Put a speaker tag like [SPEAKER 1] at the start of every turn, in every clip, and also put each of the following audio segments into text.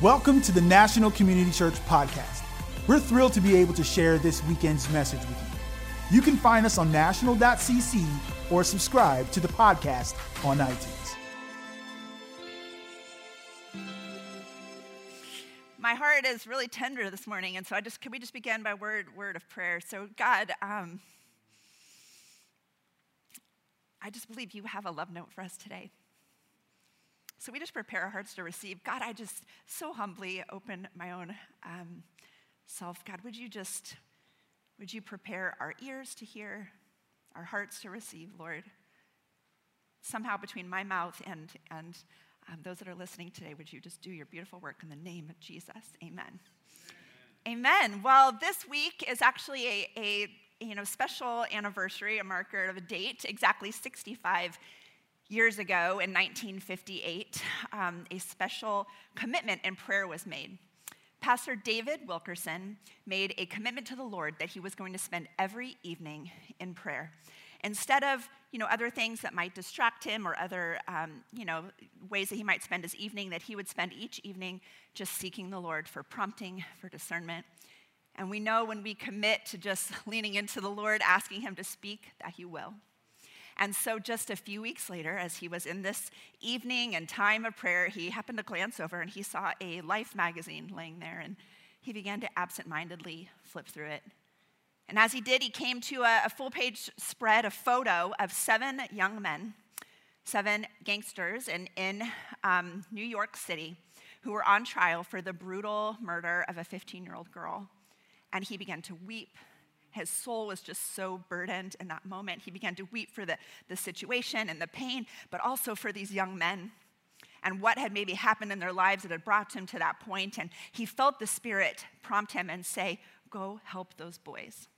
[SPEAKER 1] Welcome to the National Community Church Podcast. We're thrilled to be able to share this weekend's message with you. You can find us on national.cc or subscribe to the podcast on iTunes.
[SPEAKER 2] My heart is really tender this morning, and so I just can we just begin by word word of prayer. So God, um, I just believe you have a love note for us today. So we just prepare our hearts to receive. God, I just so humbly open my own um, self. God, would you just, would you prepare our ears to hear, our hearts to receive, Lord? Somehow between my mouth and, and um, those that are listening today, would you just do your beautiful work in the name of Jesus? Amen. Amen. Amen. Well, this week is actually a, a you know, special anniversary, a marker of a date, exactly 65 years ago in 1958, um, a special commitment and prayer was made. Pastor David Wilkerson made a commitment to the Lord that he was going to spend every evening in prayer. Instead of, you know, other things that might distract him or other, um, you know, ways that he might spend his evening, that he would spend each evening just seeking the Lord for prompting, for discernment. And we know when we commit to just leaning into the Lord, asking him to speak, that he will. And so, just a few weeks later, as he was in this evening and time of prayer, he happened to glance over and he saw a Life magazine laying there, and he began to absentmindedly flip through it. And as he did, he came to a, a full page spread, a photo of seven young men, seven gangsters in, in um, New York City who were on trial for the brutal murder of a 15 year old girl. And he began to weep his soul was just so burdened in that moment. He began to weep for the, the situation and the pain, but also for these young men and what had maybe happened in their lives that had brought him to that point. And he felt the Spirit prompt him and say, Go help those boys.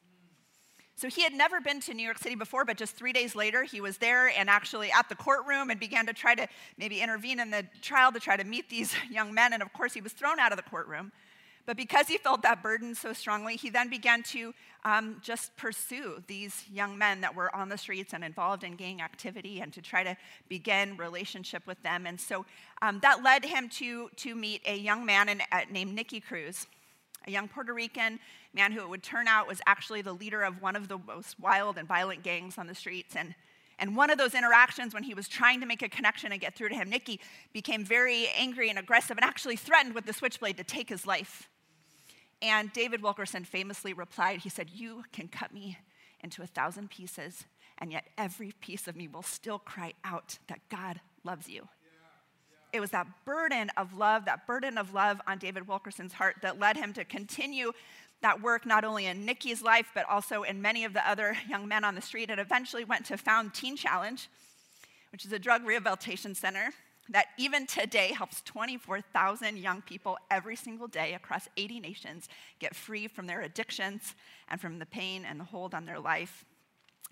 [SPEAKER 2] So he had never been to New York City before, but just three days later, he was there and actually at the courtroom and began to try to maybe intervene in the trial to try to meet these young men. And of course, he was thrown out of the courtroom. But because he felt that burden so strongly, he then began to um, just pursue these young men that were on the streets and involved in gang activity and to try to begin relationship with them. And so um, that led him to, to meet a young man in, uh, named Nicky Cruz, a young Puerto Rican man who it would turn out was actually the leader of one of the most wild and violent gangs on the streets. And and one of those interactions, when he was trying to make a connection and get through to him, Nicky became very angry and aggressive and actually threatened with the switchblade to take his life. And David Wilkerson famously replied, he said, You can cut me into a thousand pieces, and yet every piece of me will still cry out that God loves you. It was that burden of love, that burden of love on David Wilkerson's heart that led him to continue that work not only in Nicky's life, but also in many of the other young men on the street, and eventually went to found Teen Challenge, which is a drug rehabilitation center that even today helps 24,000 young people every single day across 80 nations get free from their addictions and from the pain and the hold on their life.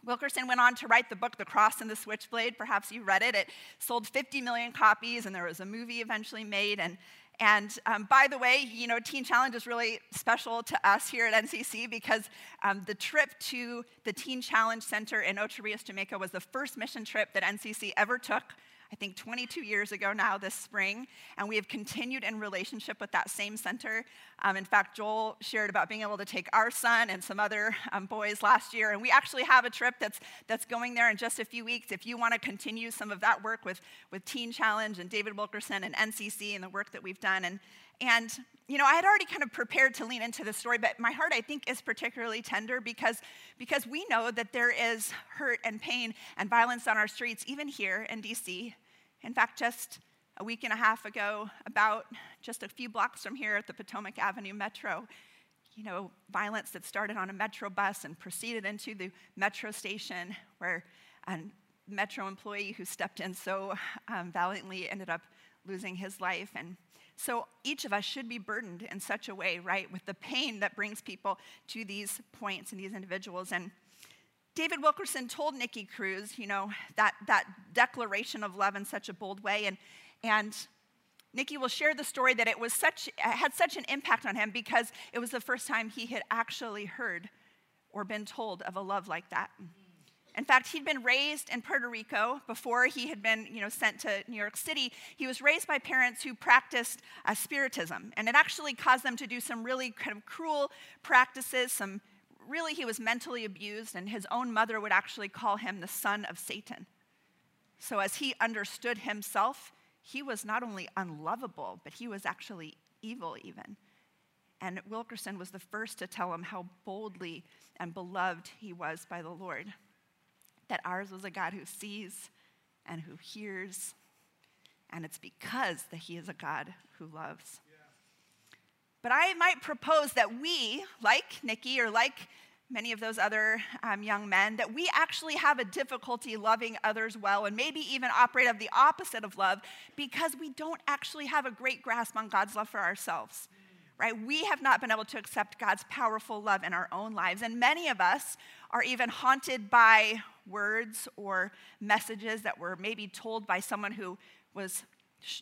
[SPEAKER 2] Wilkerson went on to write the book, The Cross and the Switchblade. Perhaps you read it. It sold 50 million copies, and there was a movie eventually made. And, and um, by the way, you know, Teen Challenge is really special to us here at NCC because um, the trip to the Teen Challenge Center in Ocho Rios, Jamaica was the first mission trip that NCC ever took I think 22 years ago now this spring, and we have continued in relationship with that same center. Um, in fact, Joel shared about being able to take our son and some other um, boys last year, and we actually have a trip that's, that's going there in just a few weeks. If you want to continue some of that work with, with Teen Challenge and David Wilkerson and NCC and the work that we've done, and, and you know, I had already kind of prepared to lean into the story, but my heart, I think, is particularly tender because, because we know that there is hurt and pain and violence on our streets, even here in DC. In fact, just a week and a half ago, about just a few blocks from here at the Potomac Avenue Metro, you know, violence that started on a metro bus and proceeded into the metro station where a metro employee who stepped in so um, valiantly ended up losing his life. And so each of us should be burdened in such a way, right, with the pain that brings people to these points and these individuals. And David Wilkerson told Nicky Cruz, you know, that, that declaration of love in such a bold way. And, and Nicky will share the story that it was such, had such an impact on him because it was the first time he had actually heard or been told of a love like that. In fact, he'd been raised in Puerto Rico before he had been you know, sent to New York City. He was raised by parents who practiced uh, spiritism, and it actually caused them to do some really kind of cruel practices. Some really, he was mentally abused, and his own mother would actually call him the son of Satan. So, as he understood himself, he was not only unlovable, but he was actually evil, even. And Wilkerson was the first to tell him how boldly and beloved he was by the Lord that ours was a God who sees and who hears, and it's because that He is a God who loves. But I might propose that we, like Nicky or like many of those other um, young men, that we actually have a difficulty loving others well and maybe even operate of the opposite of love because we don't actually have a great grasp on God's love for ourselves. Right? We have not been able to accept God's powerful love in our own lives. And many of us are even haunted by words or messages that were maybe told by someone who was,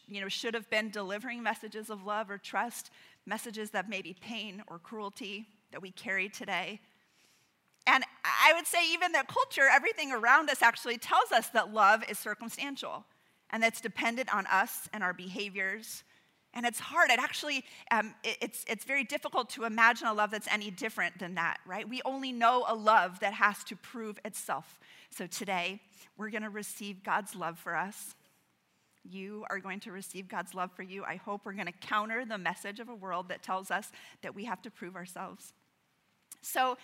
[SPEAKER 2] you know, should have been delivering messages of love or trust, messages that maybe pain or cruelty that we carry today. And I would say, even the culture, everything around us actually tells us that love is circumstantial and that's dependent on us and our behaviors and it's hard. It actually, um, it, it's, it's very difficult to imagine a love that's any different than that, right? We only know a love that has to prove itself. So today, we're going to receive God's love for us. You are going to receive God's love for you. I hope we're going to counter the message of a world that tells us that we have to prove ourselves. So,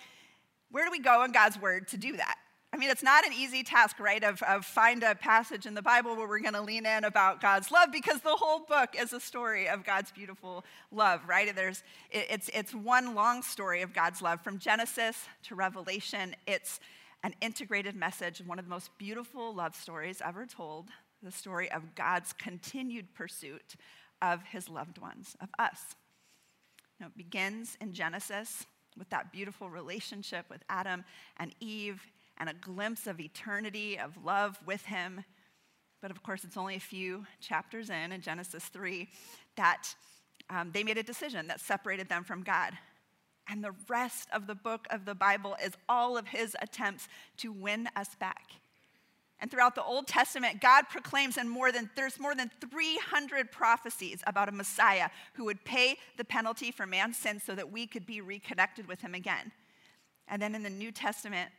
[SPEAKER 2] where do we go in God's word to do that? I mean, it's not an easy task, right, of, of find a passage in the Bible where we're going to lean in about God's love because the whole book is a story of God's beautiful love, right? There's, it's, it's one long story of God's love from Genesis to Revelation. It's an integrated message, one of the most beautiful love stories ever told, the story of God's continued pursuit of his loved ones, of us. Know, it begins in Genesis with that beautiful relationship with Adam and Eve and a glimpse of eternity, of love with him. But of course, it's only a few chapters in, in Genesis 3, that um, they made a decision that separated them from God. And the rest of the book of the Bible is all of his attempts to win us back. And throughout the Old Testament, God proclaims in more than there's more than 300 prophecies about a Messiah who would pay the penalty for man's sin so that we could be reconnected with him again. And then in the New Testament,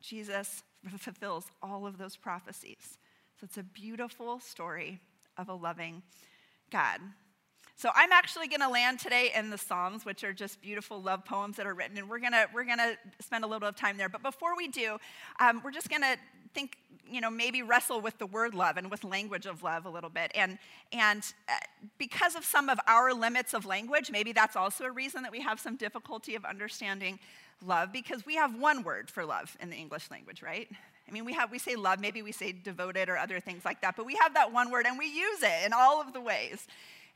[SPEAKER 2] Jesus fulfills all of those prophecies. So it's a beautiful story of a loving God. So I'm actually going to land today in the Psalms, which are just beautiful love poems that are written, and we're going to we're going to spend a little bit of time there. But before we do, um, we're just going to think, you know, maybe wrestle with the word love and with language of love a little bit. And and uh, because of some of our limits of language, maybe that's also a reason that we have some difficulty of understanding love because we have one word for love in the English language, right? I mean, we have we say love, maybe we say devoted or other things like that, but we have that one word and we use it in all of the ways.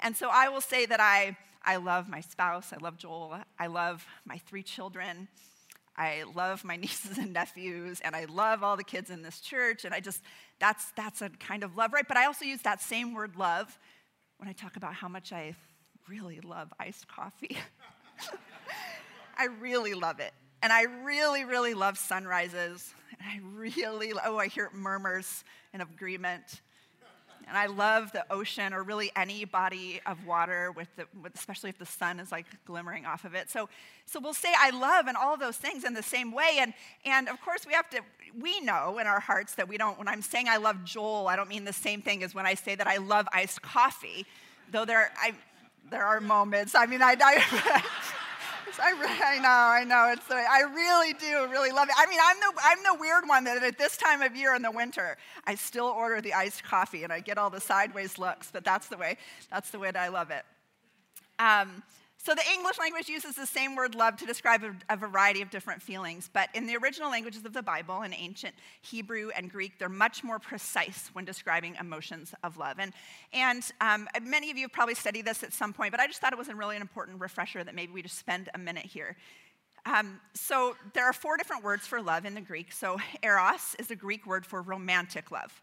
[SPEAKER 2] And so I will say that I I love my spouse, I love Joel, I love my three children. I love my nieces and nephews and I love all the kids in this church and I just that's that's a kind of love, right? But I also use that same word love when I talk about how much I really love iced coffee. I really love it. And I really, really love sunrises. And I really, oh, I hear murmurs in agreement. And I love the ocean or really any body of water, with the, with, especially if the sun is like glimmering off of it. So, so we'll say I love and all those things in the same way. And, and of course, we have to, we know in our hearts that we don't, when I'm saying I love Joel, I don't mean the same thing as when I say that I love iced coffee, though there, I, there are moments. I mean, I, I I, I know, I know. It's I really do really love it. I mean, I'm the I'm the weird one that at this time of year in the winter, I still order the iced coffee and I get all the sideways looks. But that's the way that's the way that I love it. Um, so the English language uses the same word love to describe a, a, variety of different feelings, but in the original languages of the Bible, in ancient Hebrew and Greek, they're much more precise when describing emotions of love. And, and um, many of you have probably studied this at some point, but I just thought it was a really important refresher that maybe we just spend a minute here. Um, so there are four different words for love in the Greek. So eros is a Greek word for romantic love.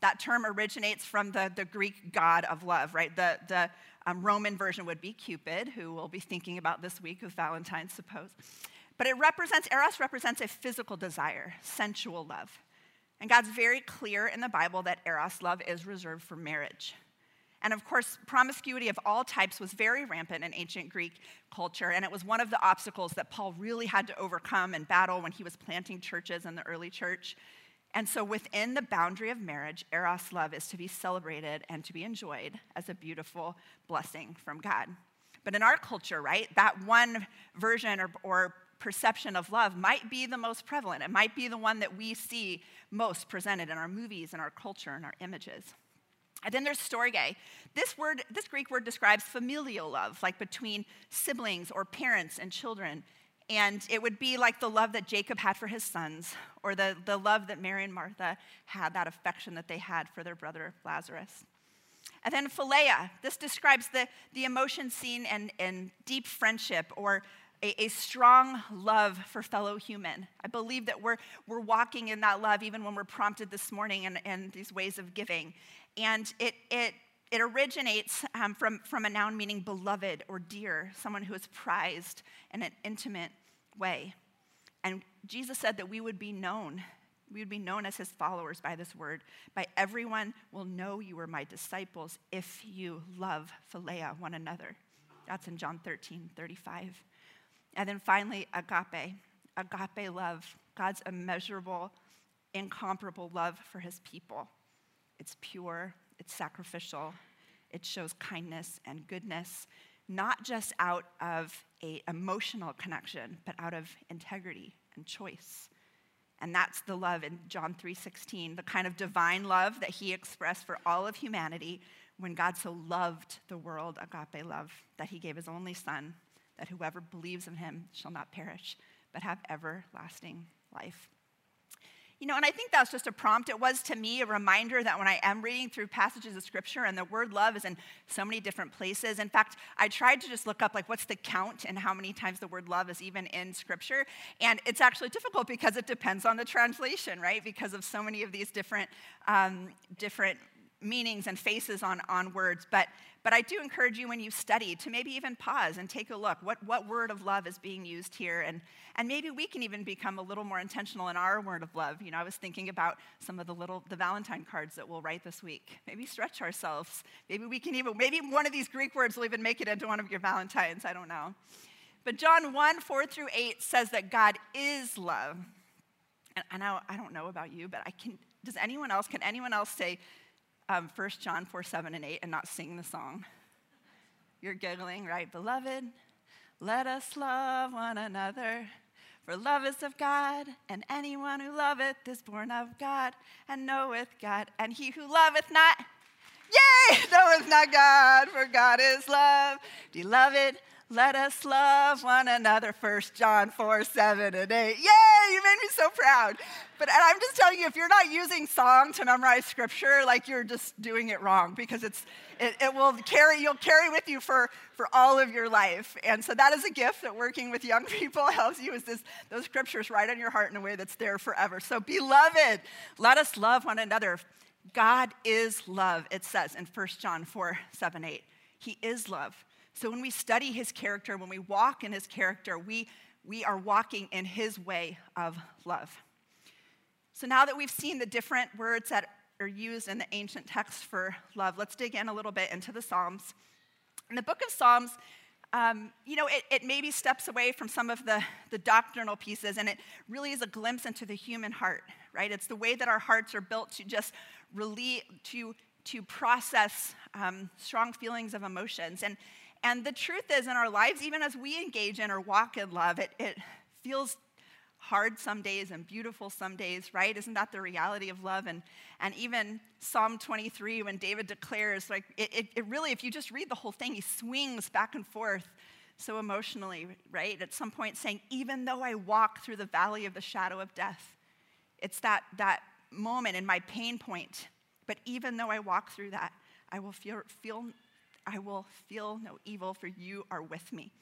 [SPEAKER 2] That term originates from the, the Greek god of love, right? The, the um, Roman version would be Cupid, who we'll be thinking about this week with Valentine's, suppose. But it represents, Eros represents a physical desire, sensual love. And God's very clear in the Bible that Eros love is reserved for marriage. And of course, promiscuity of all types was very rampant in ancient Greek culture, and it was one of the obstacles that Paul really had to overcome and battle when he was planting churches in the early church. And so, within the boundary of marriage, Eros love is to be celebrated and to be enjoyed as a beautiful blessing from God. But in our culture, right, that one version or, or perception of love might be the most prevalent. It might be the one that we see most presented in our movies, in our culture, in our images. And then there's storge. This word, this Greek word describes familial love, like between siblings or parents and children. And it would be like the love that Jacob had for his sons, or the, the love that Mary and Martha had, that affection that they had for their brother Lazarus. And then philia, this describes the, the emotion seen in, in deep friendship or a, a, strong love for fellow human. I believe that we're, we're walking in that love even when we're prompted this morning in, in these ways of giving. And it, it, it originates um, from, from a noun meaning beloved or dear, someone who is prized in an intimate way. And Jesus said that we would be known. We would be known as his followers by this word. By everyone will know you are my disciples if you love philia one another. That's in John 13, 35. And then finally, agape. Agape love, God's immeasurable, incomparable love for his people. It's pure, it's sacrificial, it shows kindness and goodness, not just out of a emotional connection, but out of integrity and choice. And that's the love in John 3:16, the kind of divine love that he expressed for all of humanity when God so loved the world, agape love, that he gave his only son, that whoever believes in him shall not perish, but have everlasting life. You know, and I think that's just a prompt. It was to me a reminder that when I am reading through passages of scripture and the word love is in so many different places. In fact, I tried to just look up like what's the count and how many times the word love is even in scripture. And it's actually difficult because it depends on the translation, right? Because of so many of these different, um, different meanings and faces on, on words. But, but I do encourage you when you study to maybe even pause and take a look. What, what word of love is being used here? And, and maybe we can even become a little more intentional in our word of love. You know, I was thinking about some of the little, the Valentine cards that we'll write this week. Maybe stretch ourselves. Maybe we can even, maybe one of these Greek words will even make it into one of your Valentines. I don't know. But John 1, 4 through 8 says that God is love. And I I don't know about you, but I can, does anyone else, can anyone else say um, 1 John 4, 7, and 8 and not sing the song. You're giggling, right? Beloved, let us love one another. For love is of God, and anyone who loveth is born of God and knoweth God. And he who loveth not, yea, knoweth not God, for God is love. Beloved, let us love one another. 1 John 4, 7, and 8. Yay, you made me so proud. But I'm just telling you, if you're not using song to memorize scripture, like you're just doing it wrong because it's, it, it will carry, you'll carry with you for, for all of your life. And so that is a gift that working with young people helps you is this, those scriptures right on your heart in a way that's there forever. So beloved, let us love one another. God is love, it says in 1 John 4, 7, 8. He is love. So when we study his character, when we walk in his character, we, we are walking in his way of love. So now that we've seen the different words that are used in the ancient text for love, let's dig in a little bit into the Psalms. In the book of Psalms, um, you know, it, it maybe steps away from some of the, the doctrinal pieces, and it really is a glimpse into the human heart, right? It's the way that our hearts are built to just really, to, to process um, strong feelings of emotions. And, and the truth is, in our lives, even as we engage in or walk in love, it, it feels hard some days and beautiful some days, right? Isn't that the reality of love? And, and even Psalm 23, when David declares, like, it, it, it really, if you just read the whole thing, he swings back and forth so emotionally, right? At some point saying, even though I walk through the valley of the shadow of death, it's that, that moment in my pain point. But even though I walk through that, I will feel, feel I will feel no evil, for you are with me.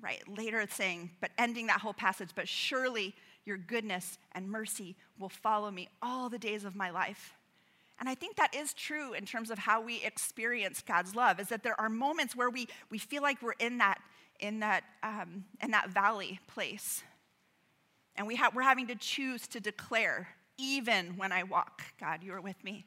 [SPEAKER 2] Right? Later it's saying, but ending that whole passage, but surely your goodness and mercy will follow me all the days of my life. And I think that is true in terms of how we experience God's love, is that there are moments where we, we feel like we're in that, in that, um, in that valley place. And we ha- we're having to choose to declare, even when I walk, God, you are with me.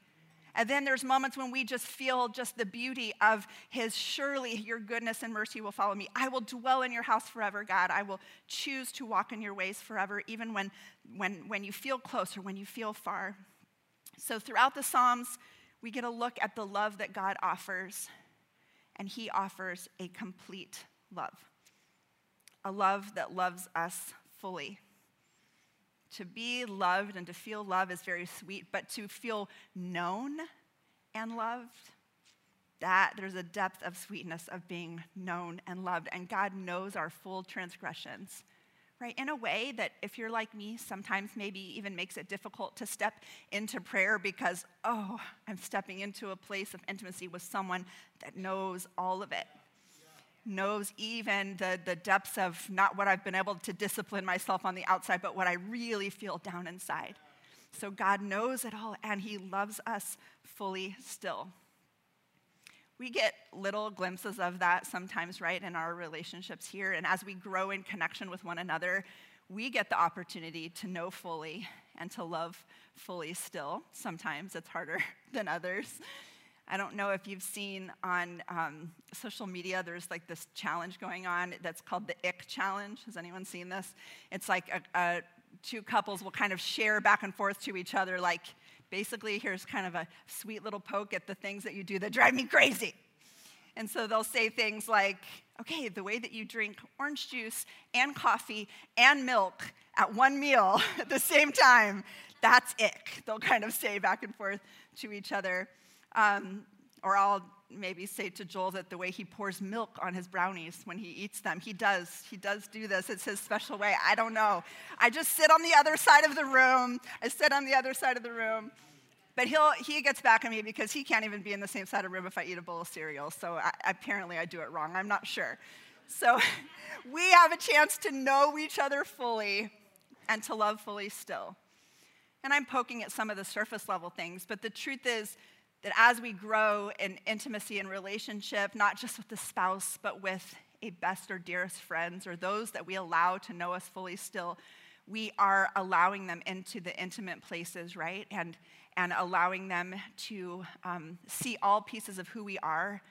[SPEAKER 2] And then there's moments when we just feel just the beauty of His, surely your goodness and mercy will follow me. I will dwell in your house forever, God. I will choose to walk in your ways forever, even when, when, when you feel close or when you feel far. So throughout the Psalms, we get a look at the love that God offers, and He offers a complete love a love that loves us fully. To be loved and to feel love is very sweet, but to feel known and loved, that there's a depth of sweetness of being known and loved. And God knows our full transgressions, right? In a way that, if you're like me, sometimes maybe even makes it difficult to step into prayer because, oh, I'm stepping into a place of intimacy with someone that knows all of it knows even the, the depths of not what I've been able to discipline myself on the outside, but what I really feel down inside. So God knows it all, and He loves us fully still. We get little glimpses of that sometimes, right, in our relationships here. And as we grow in connection with one another, we get the opportunity to know fully and to love fully still. Sometimes it's harder than others. I don't know if you've seen on um, social media, there's like this challenge going on that's called the Ick Challenge. Has anyone seen this? It's like a, a, two couples will kind of share back and forth to each other, like basically, here's kind of a sweet little poke at the things that you do that drive me crazy. And so they'll say things like, okay, the way that you drink orange juice and coffee and milk at one meal at the same time, that's ick. They'll kind of say back and forth to each other. Um, or I'll maybe say to Joel that the way he pours milk on his brownies when he eats them, he does. He does do this. It's his special way. I don't know. I just sit on the other side of the room. I sit on the other side of the room. But he'll, he gets back at me because he can't even be in the same side of the room if I eat a bowl of cereal. So I, apparently I do it wrong. I'm not sure. So we have a chance to know each other fully and to love fully still. And I'm poking at some of the surface level things, but the truth is, that as we grow in intimacy and relationship, not just with the spouse, but with a best or dearest friends or those that we allow to know us fully still, we are allowing them into the intimate places, right? And, and allowing them to um, see all pieces of who we are,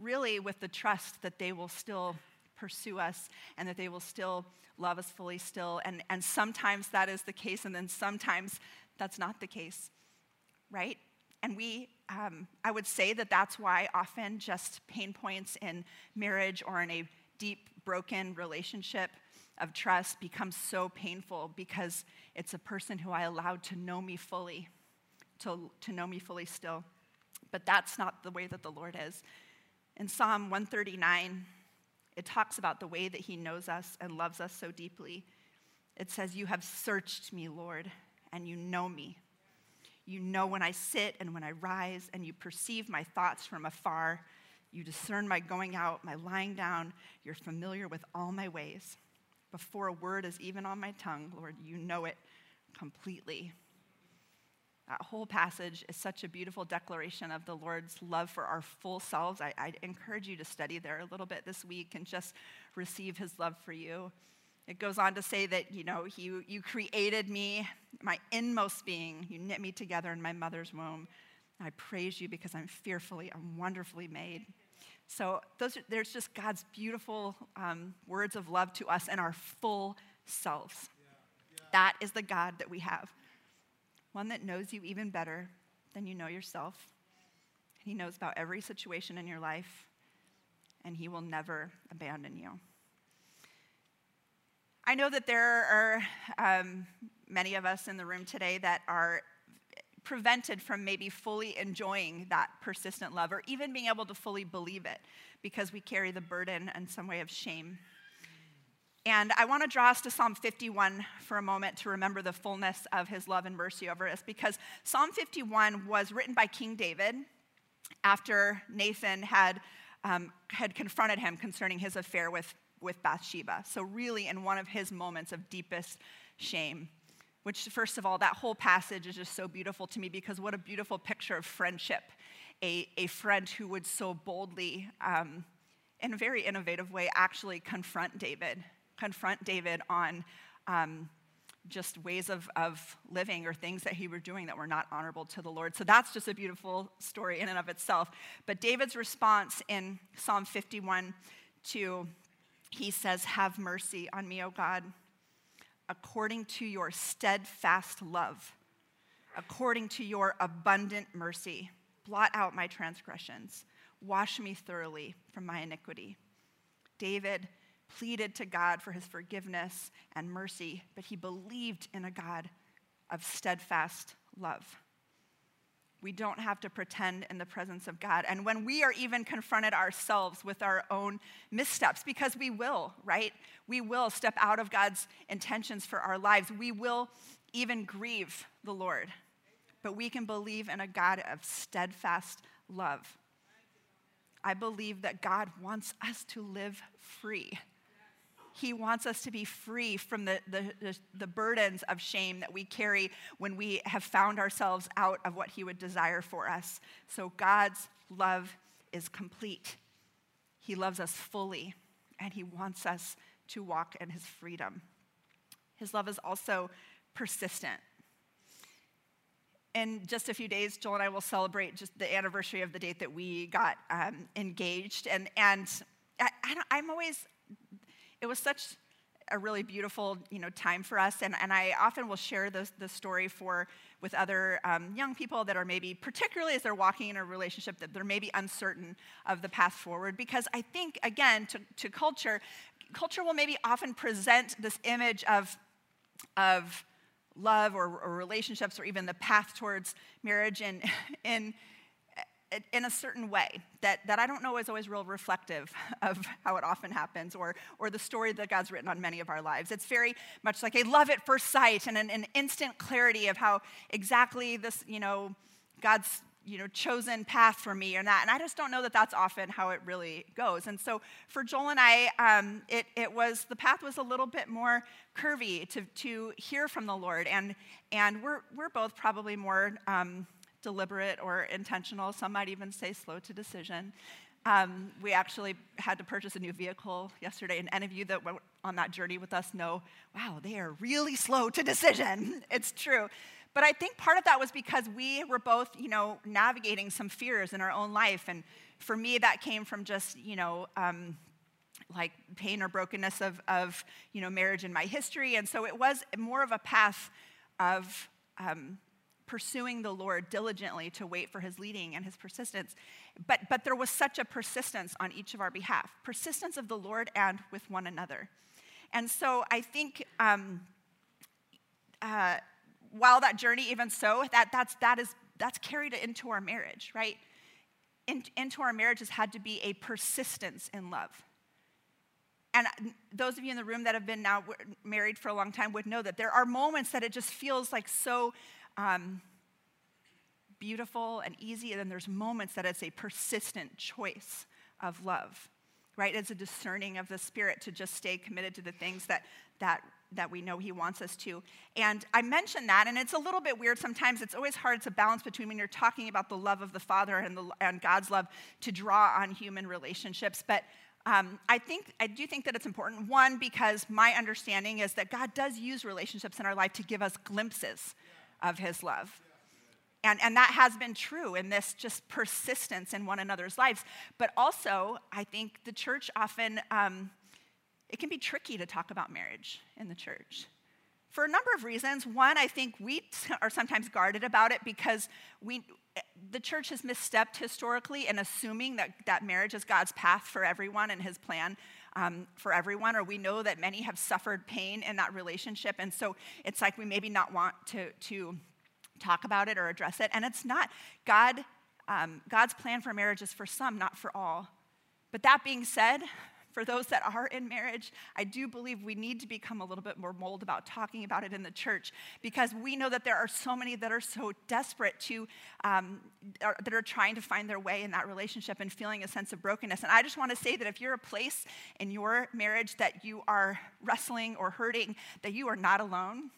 [SPEAKER 2] really with the trust that they will still pursue us and that they will still love us fully still. And, and sometimes that is the case, and then sometimes that's not the case, right? And we, um, I would say that that's why often just pain points in marriage or in a deep, broken relationship of trust becomes so painful because it's a person who I allowed to know me fully, to, to know me fully still. But that's not the way that the Lord is. In Psalm 139, it talks about the way that He knows us and loves us so deeply. It says, You have searched me, Lord, and you know me. You know when I sit and when I rise, and you perceive my thoughts from afar. You discern my going out, my lying down. You're familiar with all my ways. Before a word is even on my tongue, Lord, you know it completely. That whole passage is such a beautiful declaration of the Lord's love for our full selves. I, I encourage you to study there a little bit this week and just receive his love for you. It goes on to say that, you know, you, you created me, my inmost being. You knit me together in my mother's womb. I praise you because I'm fearfully and wonderfully made. So those are, there's just God's beautiful um, words of love to us and our full selves. Yeah, yeah. That is the God that we have. One that knows you even better than you know yourself. He knows about every situation in your life, and He will never abandon you. I know that there are um, many of us in the room today that are prevented from maybe fully enjoying that persistent love or even being able to fully believe it because we carry the burden and some way of shame. And I want to draw us to Psalm 51 for a moment to remember the fullness of his love and mercy over us because Psalm 51 was written by King David after Nathan had, um, had confronted him concerning his affair with with Bathsheba. So, really, in one of his moments of deepest shame, which, first of all, that whole passage is just so beautiful to me because what a beautiful picture of friendship. A, a friend who would so boldly um, in a very innovative way, actually confront David, confront David on um, just ways of, of living or things that he were doing that were not honorable to the Lord. So that's just a beautiful story in and of itself. But David's response in Psalm 51 2, he says, Have mercy on me, O God, according to your steadfast love, according to your abundant mercy. Blot out my transgressions, wash me thoroughly from my iniquity. David pleaded to God for his forgiveness and mercy, but he believed in a God of steadfast love. We don't have to pretend in the presence of God. And when we are even confronted ourselves with our own missteps, because we will, right? We will step out of God's intentions for our lives. We will even grieve the Lord. But we can believe in a God of steadfast love. I believe that God wants us to live free. He wants us to be free from the, the, the, burdens of shame that we carry when we have found ourselves out of what He would desire for us. So God's love is complete. He loves us fully, and He wants us to walk in His freedom. His love is also persistent. In just a few days, Joel and I will celebrate just the anniversary of the date that we got um, engaged. And, and I, I'm always, it was such a really beautiful you know, time for us. And, and I often will share the, the story for, with other um, young people that are maybe, particularly as they're walking in a relationship, that they're maybe uncertain of the path forward. Because I think, again, to, to culture, culture will maybe often present this image of, of love or, or relationships or even the path towards marriage in, in in a certain way that, that I don't know is always real reflective of how it often happens or, or the story that God's written on many of our lives. It's very much like a love at first sight and an, an instant clarity of how exactly this, you know, God's you know chosen path for me or that. And i just don't know that that's often how it really goes. And so for joel and i um, it, it was the path was a little bit more curvy to, to hear from the lord. And and we're, we're both probably more um, deliberate or intentional. Some might even say slow to decision. Um, we actually had to purchase a new vehicle yesterday, and any of you that went on that journey with us know, wow, they are really slow to decision. it's true. But I think part of that was because we were both, you know, navigating some fears in our own life. And for me, that came from just, you know, um, like pain or brokenness of, of, you know, marriage in my history. And so it was more of a path of um, pursuing the Lord diligently to wait for his leading and his persistence. But, but there was such a persistence on each of our behalf persistence of the Lord and with one another. And so I think um, uh, while that journey, even so, that, that's, that is, that's carried into our marriage, right? In, into our marriage has had to be a persistence in love. And those of you in the room that have been now married for a long time would know that there are moments that it just feels like so um, beautiful and easy, and then there's moments that it's a persistent choice of love, right? It's a discerning of the Spirit to just stay committed to the things that, that, that we know He wants us to. And I mentioned that, and it's a little bit weird sometimes. It's always hard to balance between when you're talking about the love of the Father and, the, and God's love to draw on human relationships. But um, I think I do think that it's important. One, because my understanding is that God does use relationships in our life to give us glimpses of his love. And, and that has been true in this just persistence in one another's lives. But also, I think the church often, um, it can be tricky to talk about marriage in the church for a number of reasons. One, I think we are sometimes guarded about it because we, the church has misstepped historically in assuming that, that marriage is God's path for everyone and his plan um, for everyone, or we know that many have suffered pain in that relationship. And so it's like we maybe not want to, to talk about it or address it. And it's not. God, um, God's plan for marriage is for some, not for all. But that being said, for those that are in marriage, I do believe we need to become a little bit more mold about talking about it in the church because we know that there are so many that are so desperate to, um, are, that are trying to find their way in that relationship and feeling a sense of brokenness. And I just want to say that if you're a place in your marriage that you are wrestling or hurting, that you are not alone.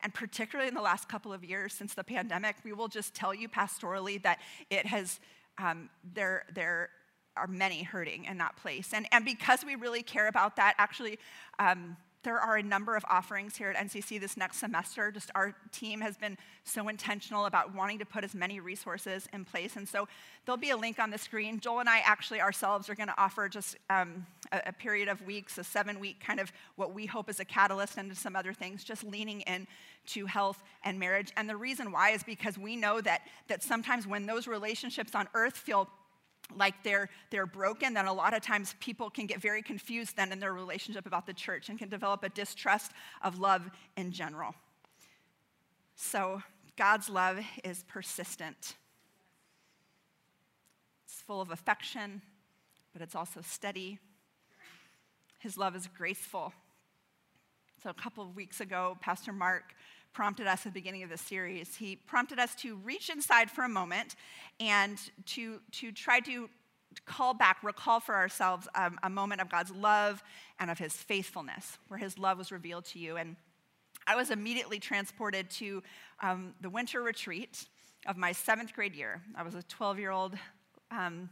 [SPEAKER 2] And particularly in the last couple of years since the pandemic, we will just tell you pastorally that it has, um, there, there are many hurting in that place. And, and because we really care about that, actually, um, there are a number of offerings here at NCC this next semester. Just our team has been so intentional about wanting to put as many resources in place. And so there'll be a link on the screen. Joel and I actually ourselves are going to offer just um, a, a, period of weeks, a seven week kind of what we hope is a catalyst into some other things, just leaning in to health and marriage. And the reason why is because we know that, that sometimes when those relationships on earth feel like they're, they're broken, then a lot of times people can get very confused then in their relationship about the church and can develop a distrust of love in general. So, God's love is persistent. It's full of affection, but it's also steady. His love is graceful. So, a couple of weeks ago, Pastor Mark prompted us at the beginning of the series. He prompted us to reach inside for a moment and to, to try to call back, recall for ourselves um, a moment of God's love and of his faithfulness, where his love was revealed to you. And I was immediately transported to um, the winter retreat of my seventh grade year. I was a 12 year old um,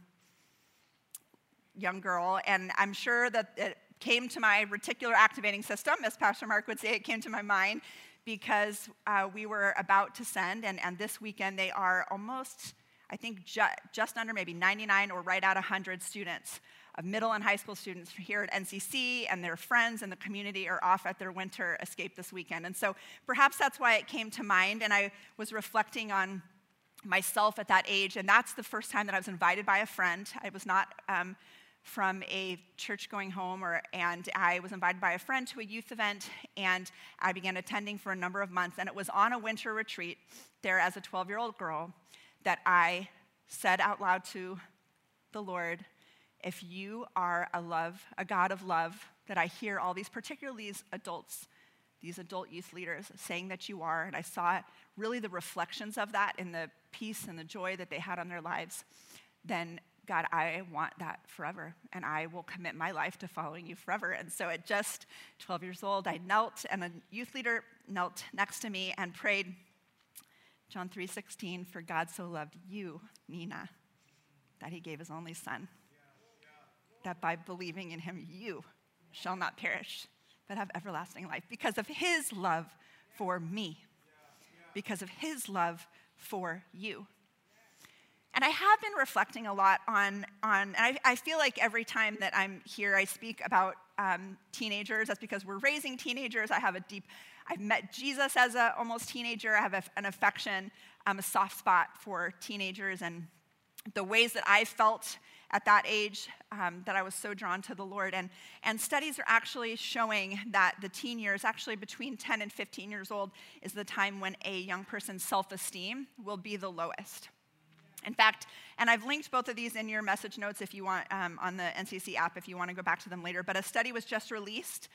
[SPEAKER 2] young girl, and I'm sure that it came to my reticular activating system, as Pastor Mark would say, it came to my mind because uh, we were about to send, and, and this weekend they are almost, I think, ju- just under maybe 99 or right at 100 students of middle and high school students here at NCC and their friends and the community are off at their winter escape this weekend. And so perhaps that's why it came to mind, and I was reflecting on myself at that age, and that's the first time that I was invited by a friend. I was not. Um, from a church going home, or, and I was invited by a friend to a youth event, and I began attending for a number of months. And it was on a winter retreat there as a 12 year old girl that I said out loud to the Lord, If you are a love, a God of love, that I hear all these, particularly these adults, these adult youth leaders saying that you are, and I saw really the reflections of that in the peace and the joy that they had on their lives, then God, I want that forever, and I will commit my life to following you forever. And so at just 12 years old, I knelt, and a youth leader knelt next to me and prayed John 3:16, for God so loved you, Nina, that he gave his only son, that by believing in him you shall not perish, but have everlasting life because of his love for me, because of his love for you. And I have been reflecting a lot on, on and I, I feel like every time that I'm here, I speak about um, teenagers. That's because we're raising teenagers. I have a deep, I've met Jesus as an almost teenager. I have a, an affection, um, a soft spot for teenagers and the ways that I felt at that age um, that I was so drawn to the Lord. And, and studies are actually showing that the teen years, actually between 10 and 15 years old, is the time when a young person's self esteem will be the lowest. In fact, and I've linked both of these in your message notes if you want um, on the NCC app if you want to go back to them later. But a study was just released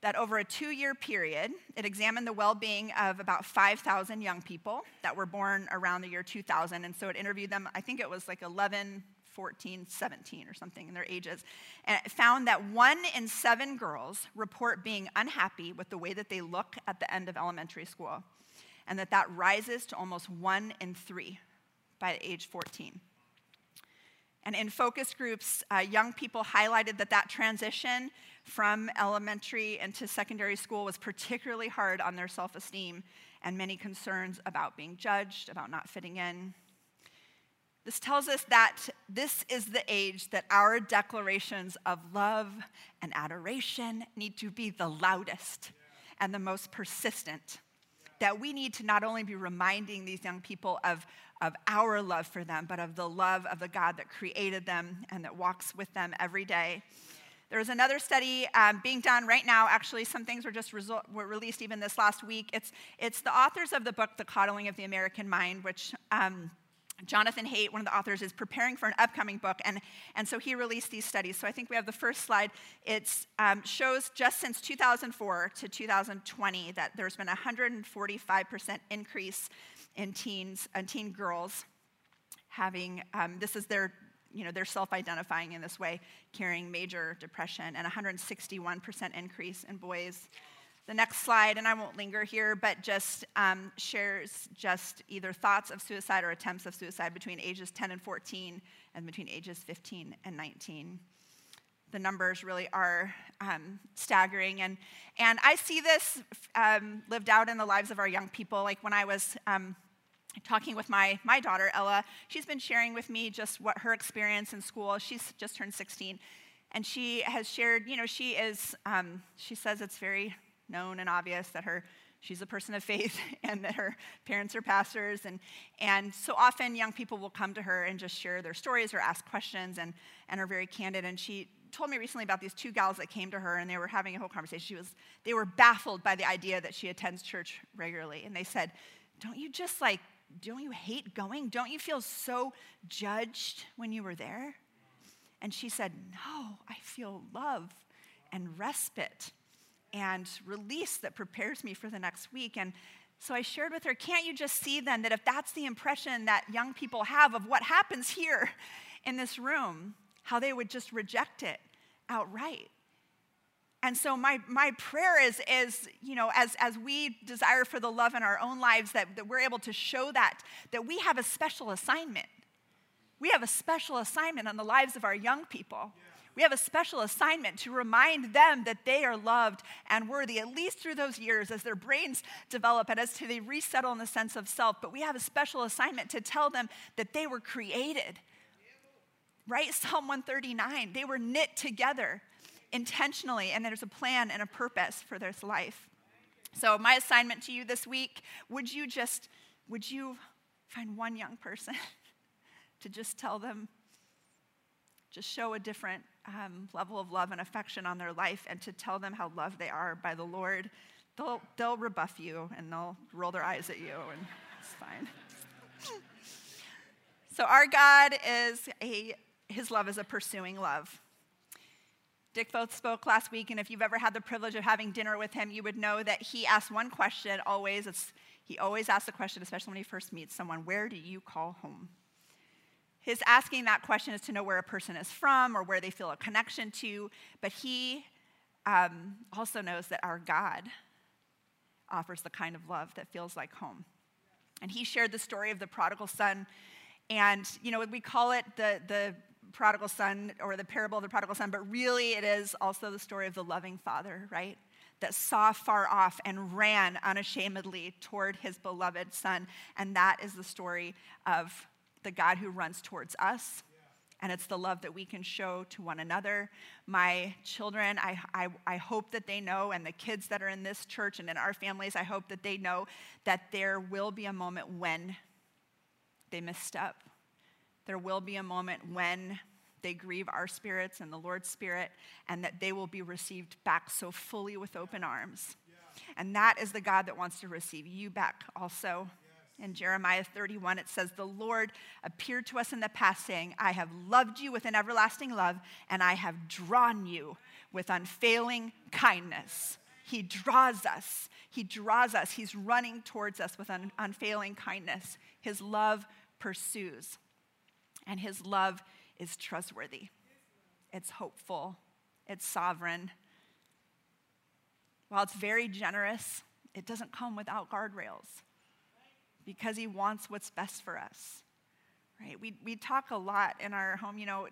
[SPEAKER 2] that over a two year period, it examined the well being of about 5,000 young people that were born around the year 2000. And so it interviewed them, I think it was like 11, 14, 17 or something in their ages. And it found that one in seven girls report being unhappy with the way that they look at the end of elementary school. And that that rises to almost one in three by age 14. And in focus groups, uh, young people highlighted that that transition from elementary into secondary school was particularly hard on their self esteem and many concerns about being judged, about not fitting in. This tells us that this is the age that our declarations of love and adoration need to be the loudest and the most persistent. That we need to not only be reminding these young people of, of our love for them, but of the love of the God that created them and that walks with them every day. There's another study um, being done right now. Actually, some things were just were released even this last week. It's, it's the authors of the book, The Coddling of the American Mind, which um, Jonathan Haidt, one of the authors, is preparing for an upcoming book, and, and so he released these studies. So I think we have the first slide. It um, shows just since 2004 to 2020 that there's been a 145% increase in teens and teen girls having um, this is their you know they're self-identifying in this way carrying major depression and 161% increase in boys the next slide, and I won't linger here, but just um, shares just either thoughts of suicide or attempts of suicide between ages 10 and 14 and between ages 15 and 19. The numbers really are um, staggering. And, and I see this um, lived out in the lives of our young people. Like when I was um, talking with my, my daughter, Ella, she's been sharing with me just what her experience in school, she's just turned 16. And she has shared, you know, she is, um, she says it's very known and obvious that her she's a person of faith and that her parents are pastors and, and so often young people will come to her and just share their stories or ask questions and, and are very candid and she told me recently about these two gals that came to her and they were having a whole conversation she was they were baffled by the idea that she attends church regularly and they said don't you just like don't you hate going don't you feel so judged when you were there and she said no i feel love and respite and release that prepares me for the next week. And so I shared with her, can't you just see then that if that's the impression that young people have of what happens here in this room, how they would just reject it outright? And so my, my prayer is, is, you know, as, as we desire for the love in our own lives, that, that we're able to show that, that we have a special assignment. We have a special assignment on the lives of our young people. We have a special assignment to remind them that they are loved and worthy, at least through those years as their brains develop and as they resettle in the sense of self. But we have a special assignment to tell them that they were created. Right? Psalm 139, they were knit together intentionally, and there's a plan and a purpose for this life. So, my assignment to you this week would you just, would you find one young person to just tell them, just show a different um, level of love and affection on their life and to tell them how loved they are by the Lord, they'll, they'll rebuff you and they'll roll their eyes at you, and it's fine. so, our God is a, his love is a pursuing love. Dick Foth spoke last week, and if you've ever had the privilege of having dinner with him, you would know that he asks one question always. It's, he always asks a question, especially when he first meets someone Where do you call home? His asking that question is to know where a person is from or where they feel a connection to, but he um, also knows that our God offers the kind of love that feels like home. And he shared the story of the prodigal son. And, you know, we call it the, the prodigal son or the parable of the prodigal son, but really it is also the story of the loving father, right? That saw far off and ran unashamedly toward his beloved son. And that is the story of the God who runs towards us. And it's the love that we can show to one another. My children, I, I, I hope that they know, and the kids that are in this church and in our families, I hope that they know that there will be a moment when they misstep. There will be a moment when they grieve our spirits and the Lord's Spirit, and that they will be received back so fully with open arms. And that is the God that wants to receive you back also. In Jeremiah 31, it says, The Lord appeared to us in the past, saying, I have loved you with an everlasting love, and I have drawn you with unfailing kindness. He draws us. He draws us. He's running towards us with an unfailing kindness. His love pursues, and his love is trustworthy. It's hopeful, it's sovereign. While it's very generous, it doesn't come without guardrails because he wants what's best for us. Right? We, we talk a lot in our home, you know,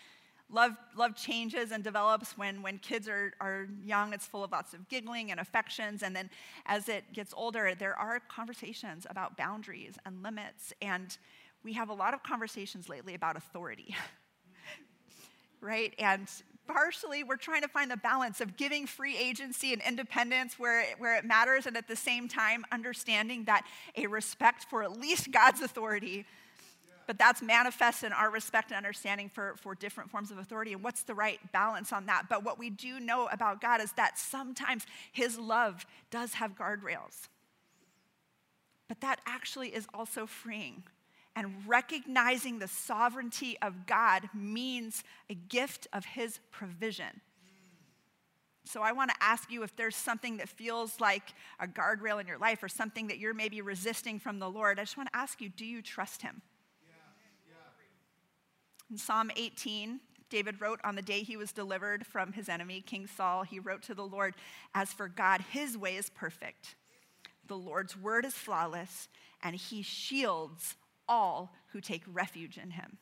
[SPEAKER 2] love, love changes and develops when, when kids are, are young. It's full of lots of giggling and affections. And then as it gets older, there are conversations about boundaries and limits. And we have a lot of conversations lately about authority. right? And partially we're trying to find the balance of giving free agency and independence where it, where it matters, and at the same time understanding that a respect for at least God's authority, but that's manifest in our respect and understanding for, for different forms of authority. And what's the right balance on that? But what we do know about God is that sometimes His love does have guardrails. But that actually is also freeing and recognizing the sovereignty of God means a gift of His provision. So, I want to ask you if there's something that feels like a guardrail in your life or something that you're maybe resisting from the Lord. I just want to ask you do you trust Him? In Psalm 18, David wrote on the day he was delivered from his enemy, King Saul, he wrote to the Lord, As for God, his way is perfect. The Lord's word is flawless, and he shields all who take refuge in him.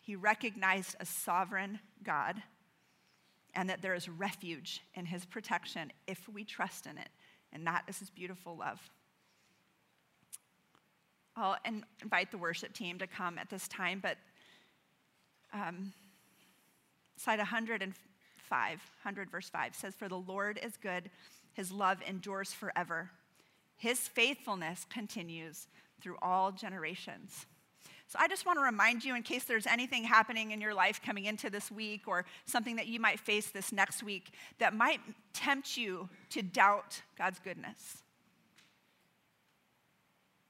[SPEAKER 2] He recognized a sovereign God and that there is refuge in his protection if we trust in it, and that is his beautiful love. I'll invite the worship team to come at this time, but um, side 105, 100 verse 5 says, For the Lord is good, his love endures forever. His faithfulness continues through all generations. So I just want to remind you, in case there's anything happening in your life coming into this week or something that you might face this next week that might tempt you to doubt God's goodness.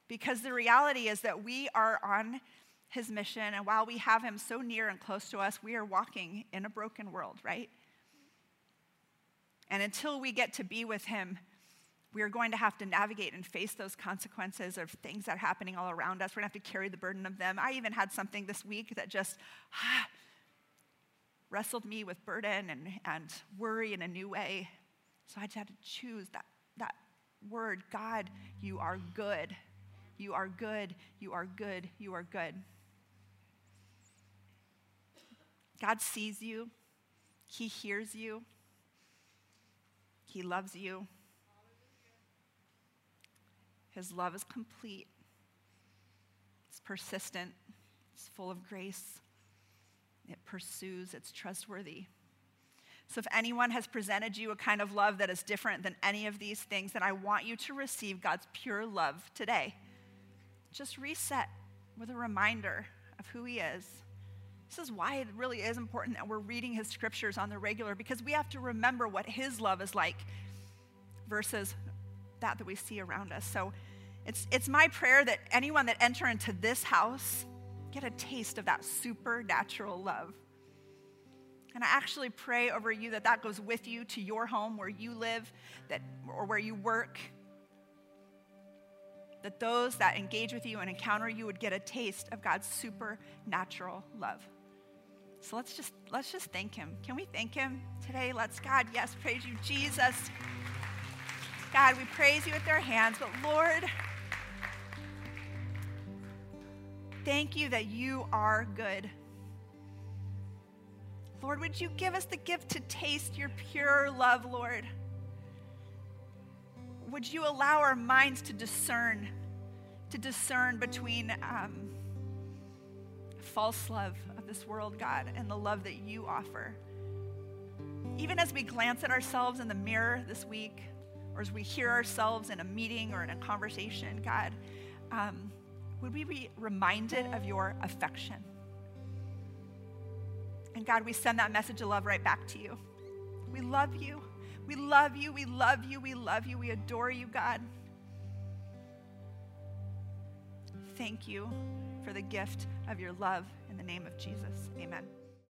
[SPEAKER 2] Because the reality is that we are on his mission, and while we have him so near and close to us, we are walking in a broken world, right? And until we get to be with him, we are going to have to navigate and face those consequences of things that are happening all around us. We're going to have to carry the burden of them. I even had something this week that just ah, wrestled me with burden and, and worry in a new way. So I just had to choose that, that word God, you are good. You are good. You are good. You are good. God sees you, He hears you, He loves you. His love is complete, it's persistent, it's full of grace, it pursues, it's trustworthy. So, if anyone has presented you a kind of love that is different than any of these things, then I want you to receive God's pure love today. Just reset with a reminder of who He is. This is why it really is important that we're reading His scriptures on the regular because we have to remember what His love is like versus that that we see around us. So it's, it's my prayer that anyone that enter into this house get a taste of that supernatural love. And I actually pray over you that that goes with you to your home where you live that, or where you work. That those that engage with you and encounter you would get a taste of God's supernatural love. So let's just let's just thank him. Can we thank him today? Let's God, yes, praise you, Jesus. God, we praise you with our hands, but Lord, thank you that you are good. Lord, would you give us the gift to taste your pure love, Lord? Would you allow our minds to discern, to discern between um, false love of this world, God, and the love that you offer? Even as we glance at ourselves in the mirror this week, or as we hear ourselves in a meeting or in a conversation, God, um, would we be reminded of your affection? And God, we send that message of love right back to you. We love you. We love you. We love you. We love you. We adore you, God. Thank you for the gift of your love in the name of Jesus. Amen.